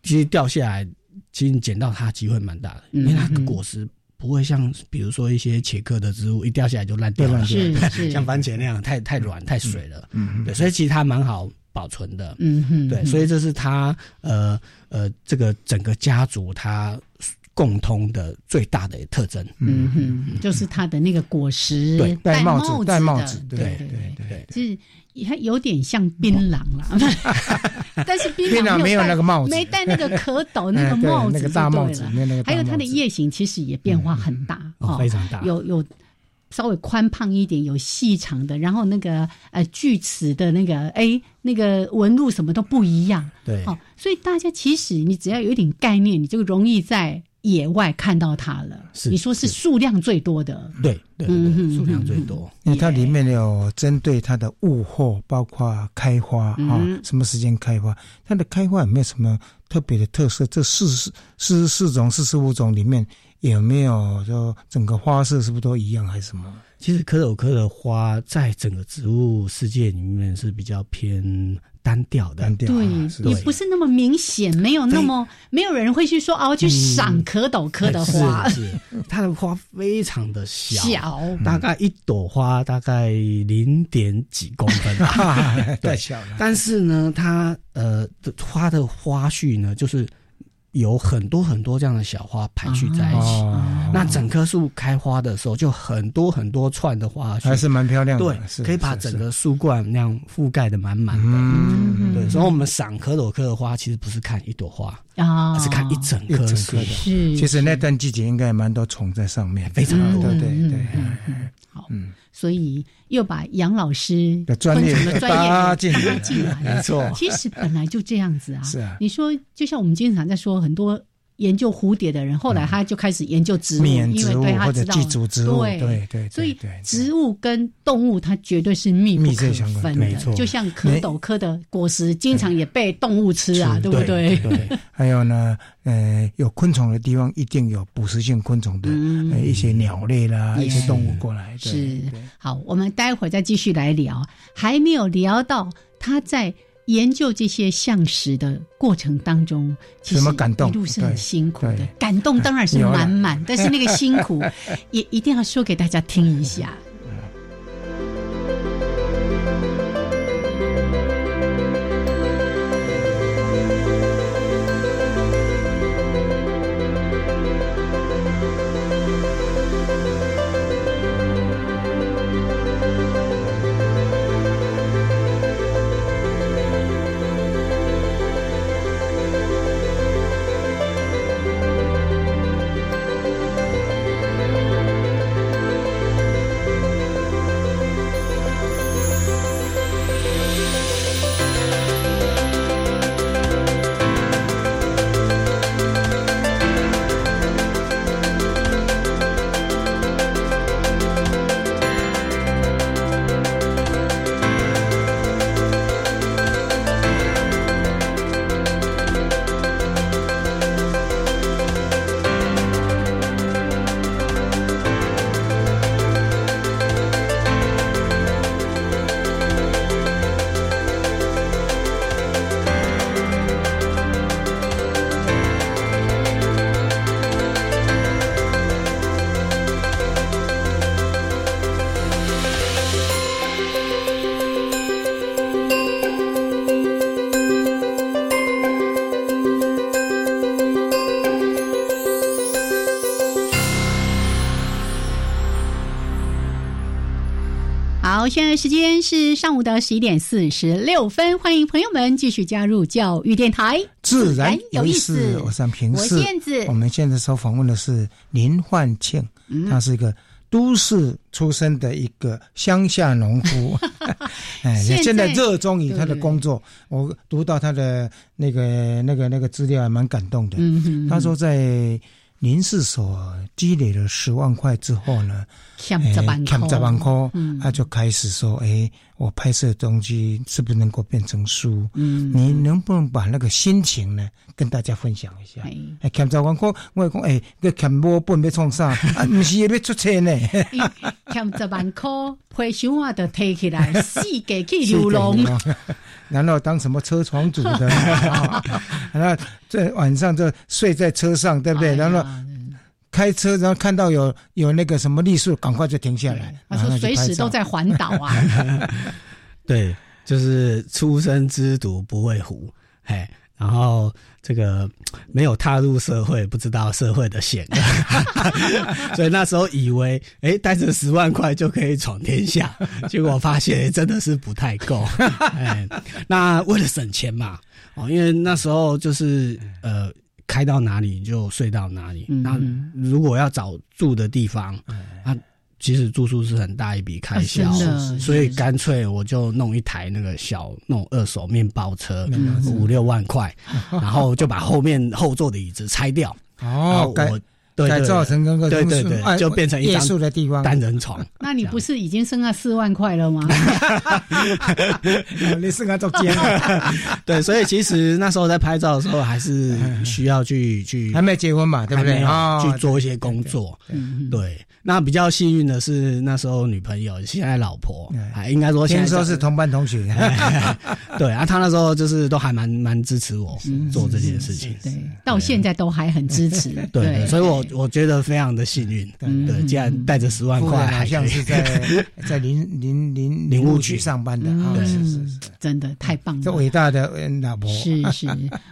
其实掉下来，其实捡到它机会蛮大的，因为它的果实不会像比如说一些茄科的植物一掉下来就烂掉了，像番茄那样太太软太水了，嗯，对，所以其实它蛮好保存的，对，所以这是它呃呃这个整个家族它。共通的最大的特征，嗯。哼，就是它的那个果实戴帽子，戴帽子，对对对对，就是它有点像槟榔了，但是槟榔没有那个帽子，没戴那个蝌蚪那个帽子，那个大帽子，还有它的叶形其实也变化很大，非常大，有有稍微宽胖一点，有细长的，然后那个呃锯齿的那个哎那个纹路什么都不一样，对，哦，所以大家其实你只要有一点概念，你就容易在。野外看到它了，你说是数量最多的，对对对，数量最多。因为它里面有针对它的物候，包括开花啊，什么时间开花，它的开花有没有什么特别的特色？这四十四四种、四十五种里面有没有说整个花色是不是都一样，还是什么？其实蝌蚪科的花在整个植物世界里面是比较偏。单调的，对，也不是那么明显，没有那么没有人会去说哦，去赏蝌蚪科的花，是它的花非常的小，小，大概一朵花大概零点几公分，太小了。但是呢，它呃花的花序呢，就是。有很多很多这样的小花排序在一起，那整棵树开花的时候，就很多很多串的花，还是蛮漂亮的。对，可以把整个树冠那样覆盖的满满的。对，所以我们赏蝌蚪科的花，其实不是看一朵花啊，而是看一整棵树。的。是，其实那段季节应该蛮多虫在上面，非常多。对对对，好，所以又把杨老师的专业的专业拉进来，没错。其实本来就这样子啊。是啊，你说就像我们经常在说很多。研究蝴蝶的人，后来他就开始研究植物，因为对他知道，对对对，所以植物跟动物它绝对是密不可分的，就像蝌蚪科的果实，经常也被动物吃啊，对不对？还有呢，呃，有昆虫的地方，一定有捕食性昆虫的一些鸟类啦，一些动物过来。是。好，我们待会儿再继续来聊，还没有聊到他在。研究这些相石的过程当中，其实一路是很辛苦的。感动当然是 满满，但是那个辛苦 也一定要说给大家听一下。现在时间是上午的十一点四十六分，欢迎朋友们继续加入教育电台，自然有意思。我上平视，我燕子。我们现在所访问的是林焕庆，他是一个都市出身的一个乡下农夫，哎，现在热衷于他的工作。我读到他的那个那个那个资料，还蛮感动的。他说在。林氏所积累了十万块之后呢，欠十万块，欠十万块，他就开始说：“哎，我拍摄的东西是不是能够变成书？嗯，你能不能把那个心情呢跟大家分享一下？哎，欠十万块，我讲哎，个欠无本要创啥？啊，不是要出钱呢？欠十万块，回想话就提起来，四个去流浪。然后当什么车床主的，然后这晚上就睡在车上，对不对？然后开车，然后看到有有那个什么栗树，赶快就停下来。他说随时都在环岛啊。对，就是初生之犊不畏虎，嘿。然后这个没有踏入社会，不知道社会的险恶，所以那时候以为，哎，带着十万块就可以闯天下，结果发现真的是不太够。哎，那为了省钱嘛，哦，因为那时候就是呃，开到哪里就睡到哪里。那如果要找住的地方，啊。其实住宿是很大一笔开销，所以干脆我就弄一台那个小那种二手面包车，五六万块，然后就把后面后座的椅子拆掉，哦，改改造成那个对对对，就变成一张的地方单人床。那你不是已经剩下四万块了吗？你剩下中间，对，所以其实那时候在拍照的时候，还是需要去去还没结婚嘛，对不对？去做一些工作，对。那比较幸运的是，那时候女朋友，现在老婆，还应该说，听说是同班同学，对啊，他那时候就是都还蛮蛮支持我做这件事情，对，到现在都还很支持，对，所以我我觉得非常的幸运，对，既然带着十万块，好像是在 在林林林林务局上班的。啊，是是是，真的太棒了，这伟大的老婆，是是，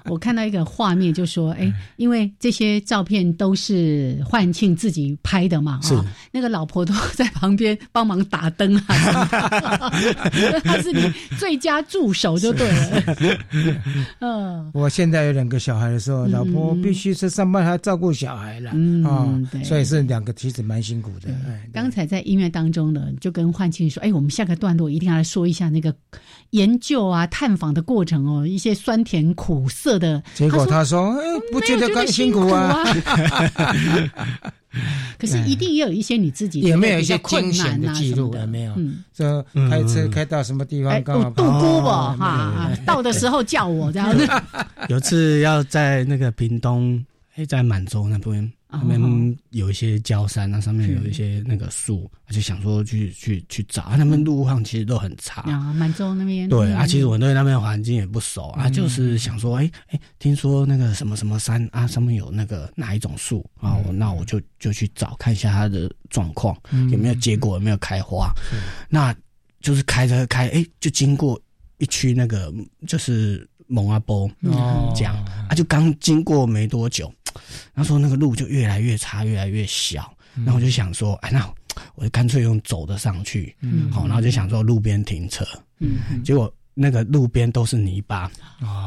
我看到一个画面，就说，哎，因为这些照片都是焕庆自己拍的嘛，是。那个老婆都 在旁边帮忙打灯啊，他是你最佳助手就对了。嗯，我现在有两个小孩的时候，老婆必须是上班还要照顾小孩了啊，所以是两个其实蛮辛苦的。刚才在音乐当中呢，就跟焕庆说：“哎，我们下个段落一定要来说一下那个研究啊、探访的过程哦，一些酸甜苦涩的。”结果他说：“哎，不觉得更辛苦啊。” 可是一定也有一些你自己有没有一些困难的记录？有没有？这开车开到什么地方？刚好度孤吧哈，到的时候叫我这样子。有次要在那个屏东，哎，在满洲那边。他们有一些焦山，那上面有一些那个树，就想说去去去找。他们路况其实都很差。啊，满洲那边。对啊，其实我对那边环境也不熟啊，就是想说，哎哎，听说那个什么什么山啊，上面有那个哪一种树啊，那我就就去找看一下它的状况，有没有结果，有没有开花。那就是开着开，哎，就经过一区那个就是蒙阿波哦，这样啊，就刚经过没多久。那时候那个路就越来越差，越来越小。然后我就想说，哎，那我就干脆用走的上去。嗯，好，然后就想说路边停车。嗯，结果那个路边都是泥巴，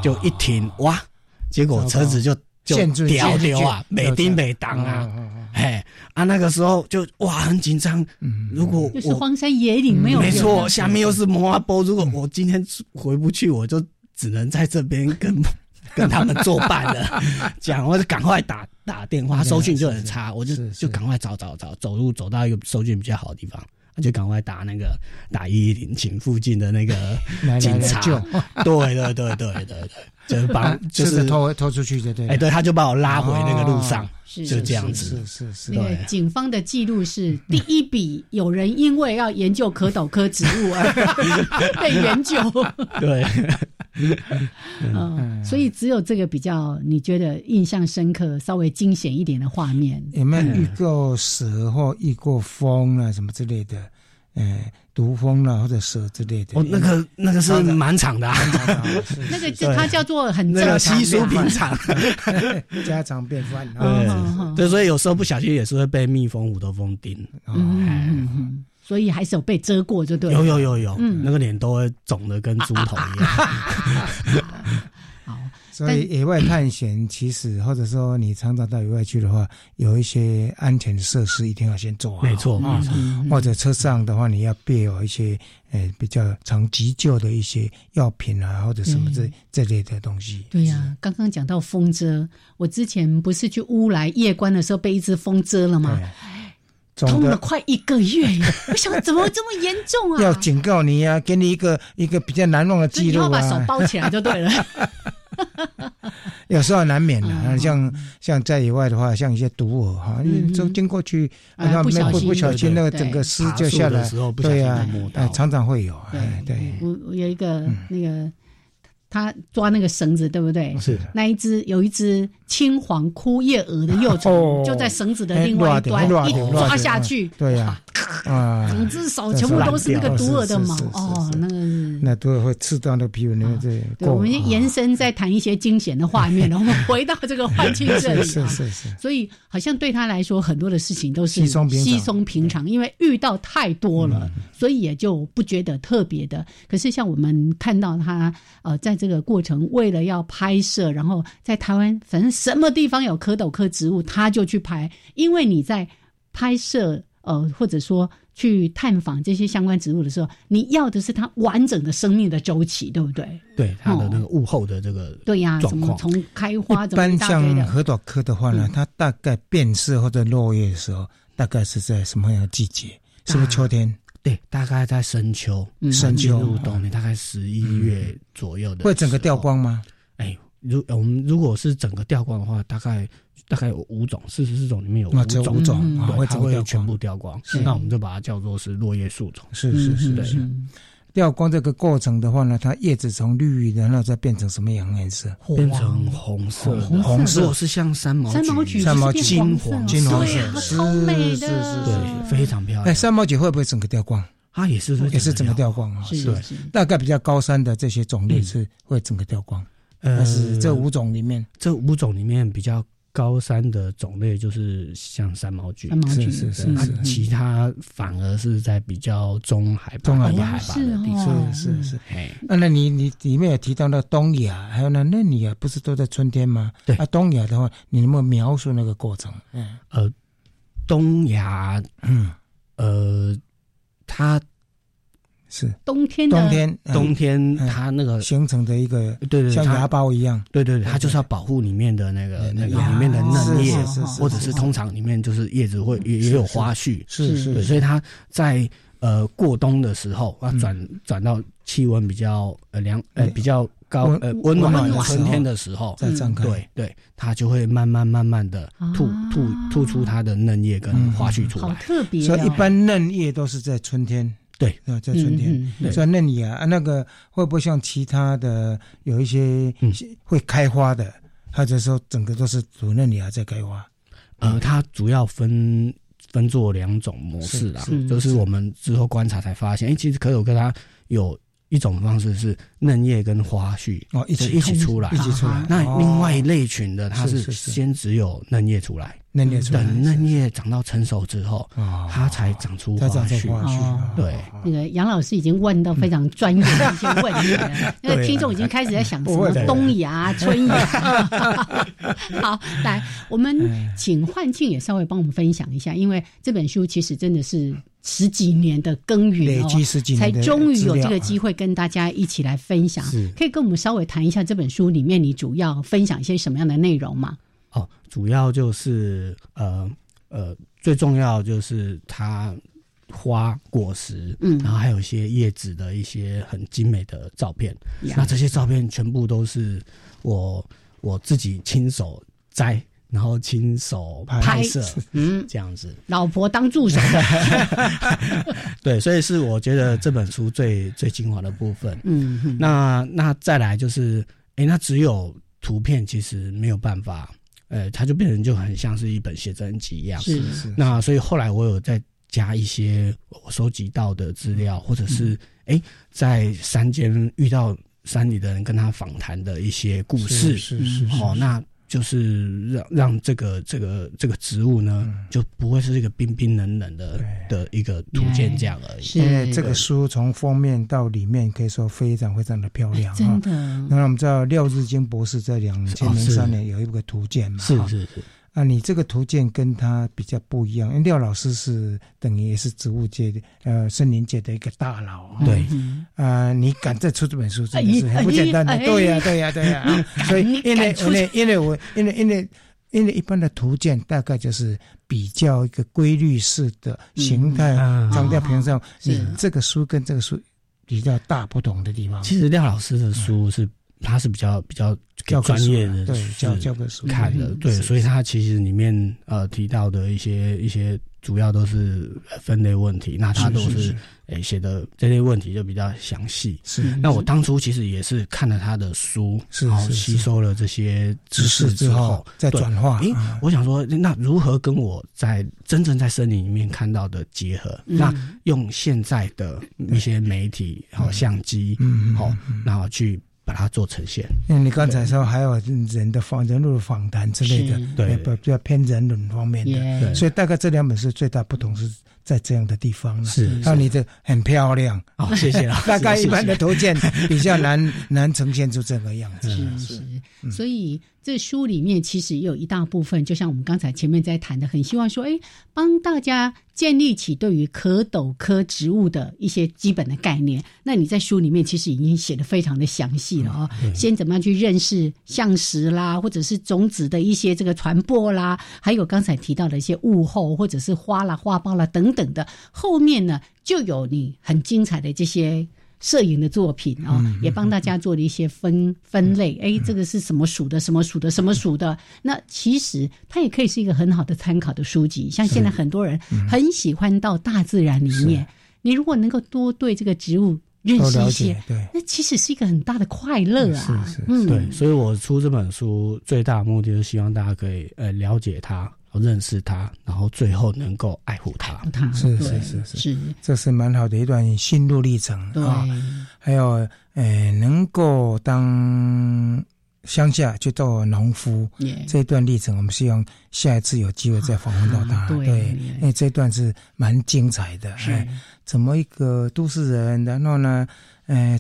就一停哇，结果车子就就掉掉啊，每丁每当啊，哎啊，那个时候就哇很紧张。嗯，如果就是荒山野岭没有，没错，下面又是摩阿波，如果我今天回不去，我就只能在这边跟。跟他们作伴了，讲我就赶快打打电话，收讯就很差，我就就赶快找找找，走路走到一个收讯比较好的地方，就赶快打那个打一一零，请附近的那个 警察。对对对对对对，就是把就是拖拖出去，对对。哎，对，他就把我拉回那个路上，就这样子。是是是。那个警方的记录是第一笔，有人因为要研究蝌蚪科植物而被研究。对。嗯，所以只有这个比较你觉得印象深刻、稍微惊险一点的画面。有没有遇过蛇或遇过风啊什么之类的？哎，毒蜂了或者蛇之类的？哦，那个那个是蛮长的，那个它叫做很那个稀疏平常，家常便饭。对对，所以有时候不小心也是会被蜜蜂、虎头蜂叮。嗯嗯嗯。所以还是有被遮过，就对。有有有有，嗯，那个脸都会肿的跟猪头一样。好，所以野外探险其实，或者说你常常到野外去的话，有一些安全设施一定要先做好。没错，没错。或者车上的话，你要备有一些呃比较常急救的一些药品啊，或者什么这这类的东西。对呀，刚刚讲到风遮，我之前不是去乌来夜观的时候被一只风遮了吗？痛了快一个月呀！我想怎么这么严重啊？要警告你呀，给你一个一个比较难忘的记录啊！要把手包起来就对了。有时候难免的，像像在野外的话，像一些毒蛾哈，走经过去，啊不小心不小心那个整个丝就下来，对呀，哎，常常会有。哎，对，我我有一个那个。他抓那个绳子，对不对？是那一只有一只青黄枯叶蛾的幼虫，就在绳子的另外一端，一抓下去，对呀，啊，整只手全部都是那个毒蛾的毛哦，那个那毒蛾会刺到那个皮肤里面。对，对，我们延伸再谈一些惊险的画面，然后回到这个幻境这里 是是是。所以好像对他来说，很多的事情都是稀松稀松平常，因为遇到太多了，所以也就不觉得特别的。可是像我们看到他呃，在这个过程，为了要拍摄，然后在台湾，反正什么地方有蝌蚪科植物，他就去拍。因为你在拍摄，呃，或者说去探访这些相关植物的时候，你要的是它完整的生命的周期，对不对？对，它的那个物候的这个对呀，状况。从开花，一般像蝌蚪科的话呢，它大概变色或者落叶的时候，大概是在什么样的季节？是不是秋天？对，大概在深秋，深秋入冬，你大概十一月左右的，会整个掉光吗？哎，如我们如果是整个掉光的话，大概大概有五种，四十四种里面有五种，五种会会全部掉光，那我们就把它叫做是落叶树种。是是是是。掉光这个过程的话呢，它叶子从绿，然后再变成什么样颜色？变成红色。红色是像三毛三毛菊，三毛菊金黄金黄色，是是是，对，非常漂亮。哎，三毛菊会不会整个掉光？它也是也是整个掉光啊。是大概比较高山的这些种类是会整个掉光。呃，是这五种里面，这五种里面比较。高山的种类就是像三毛菊，是是是是，其他反而是在比较中海拔、中海拔的地方。是是是。那那你你里面也提到那东亚，还有那里啊，不是都在春天吗？对。啊，东亚的话，你能不能描述那个过程？嗯。呃，东亚，嗯，呃，它。是。冬天，冬天，冬天，它那个形成的一个，对对，像芽孢一样，对对对，它就是要保护里面的那个那个里面的嫩叶，或者是通常里面就是叶子会也也有花絮，是是，所以它在呃过冬的时候啊转转到气温比较呃凉呃比较高呃温暖的春天的时候再展开，对对，它就会慢慢慢慢的吐吐吐出它的嫩叶跟花絮出来，好特别，所以一般嫩叶都是在春天。对那，在春天，在那里啊，那个会不会像其他的有一些会开花的，或者说整个都是主嫩芽在开花？呃，它主要分分做两种模式啊，就是我们之后观察才发现，哎，其实可有跟它有一种方式是嫩叶跟花絮哦一起一起出来，一起出来。那另外一类群的，它是先只有嫩叶出来。嫩叶出等嫩叶长到成熟之后，它才长出花絮。对，那个杨老师已经问到非常专业的一些问题了。那个听众已经开始在想什么冬芽、春芽。好，来，我们请幻庆也稍微帮我们分享一下，因为这本书其实真的是十几年的耕耘哦，才终于有这个机会跟大家一起来分享。可以跟我们稍微谈一下这本书里面你主要分享一些什么样的内容吗？哦，主要就是呃呃，最重要就是它花果实，嗯，然后还有一些叶子的一些很精美的照片。那这些照片全部都是我我自己亲手摘，然后亲手拍摄，嗯，这样子。老婆当助手。对，所以是我觉得这本书最最精华的部分。嗯，那那再来就是，哎，那只有图片其实没有办法。呃，它就变成就很像是一本写真集一样。是是。那所以后来我有再加一些我收集到的资料，或者是哎，在山间遇到山里的人跟他访谈的一些故事。是是。好，那就是让让这个这个这个植物呢，就不会是一个冰冰冷冷的的一个图鉴这样而已。因为这个书从封面到里面可以说非常非常的漂亮，真的。那我们知道廖日金博士在两千零三年有一个图鉴嘛，是是是。啊，你这个图鉴跟他比较不一样，因为廖老师是等于也是植物界的呃森林界的一个大佬，对，啊，你敢再出这本书真的是很不简单的，对呀，对呀，对呀，所以因为因为因为我因为因为因为一般的图鉴大概就是比较一个规律式的形态，长在屏上，你这个书跟这个书比较大不同的地方。其实廖老师的书是。他是比较比较专业的，对教教科书看的，对，所以他其实里面呃提到的一些一些主要都是分类问题，那他都是诶写的这些问题就比较详细。是，那我当初其实也是看了他的书，然后吸收了这些知识之后再转化。诶，我想说，那如何跟我在真正在森林里面看到的结合？那用现在的一些媒体好相机，嗯，好，然后去。把它做呈现。因为你刚才说还有人的访人物访谈之类的，对，比较偏人文方面的，所以大概这两本书最大不同是在这样的地方了。是，那你的很漂亮，好，谢谢了。大概一般的图鉴比较难 难呈现出这个样子。是是，所以。这书里面其实也有一大部分，就像我们刚才前面在谈的，很希望说，哎，帮大家建立起对于可斗科植物的一些基本的概念。那你在书里面其实已经写的非常的详细了啊，先怎么样去认识相石啦，或者是种子的一些这个传播啦，还有刚才提到的一些物候或者是花啦、花苞啦等等的，后面呢就有你很精彩的这些。摄影的作品啊，也帮大家做了一些分分类。哎，这个是什么属的？什么属的？什么属的？那其实它也可以是一个很好的参考的书籍。像现在很多人很喜欢到大自然里面，你如果能够多对这个植物认识一些，对，那其实是一个很大的快乐啊。是是，嗯，对。所以我出这本书最大的目的，就是希望大家可以呃了解它。认识他，然后最后能够爱护他，是是是是，这是蛮好的一段心路历程啊。还有，呃，能够当乡下去做农夫这一段历程，我们希望下一次有机会再访问到他。对，因为这段是蛮精彩的。哎，怎么一个都市人，然后呢，呃，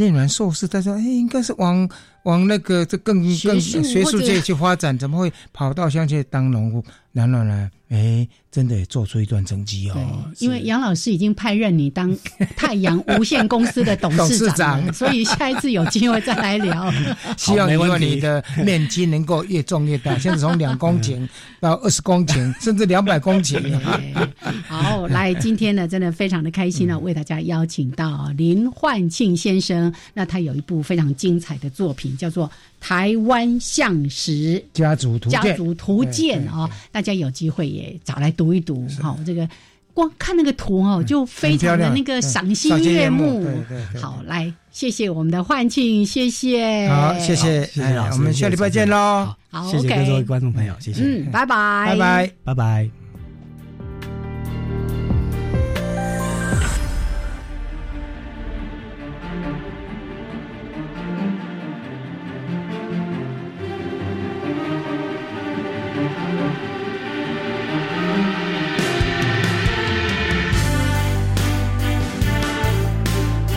念完硕士，他说，哎，应该是往。往那个这更更学术界去发展，怎么会跑到乡下当农夫？然后呢？哎，真的也做出一段成绩哦。因为杨老师已经派任你当 太阳无限公司的董事长，所以下一次有机会再来聊。希望以后你的面积能够越种越大，现在从两公顷到二十公顷，甚至两百公顷。好，来，今天呢，真的非常的开心呢，为大家邀请到林焕庆先生。那他有一部非常精彩的作品。叫做《台湾相石家族图家族图鉴》啊，大家有机会也找来读一读。好，这个光看那个图哦，就非常的那个赏心悦目。好，来，谢谢我们的幻庆，谢谢，好，谢谢，我们下礼拜见喽。好，谢谢各位观众朋友，谢谢，嗯，拜拜，拜拜，拜拜。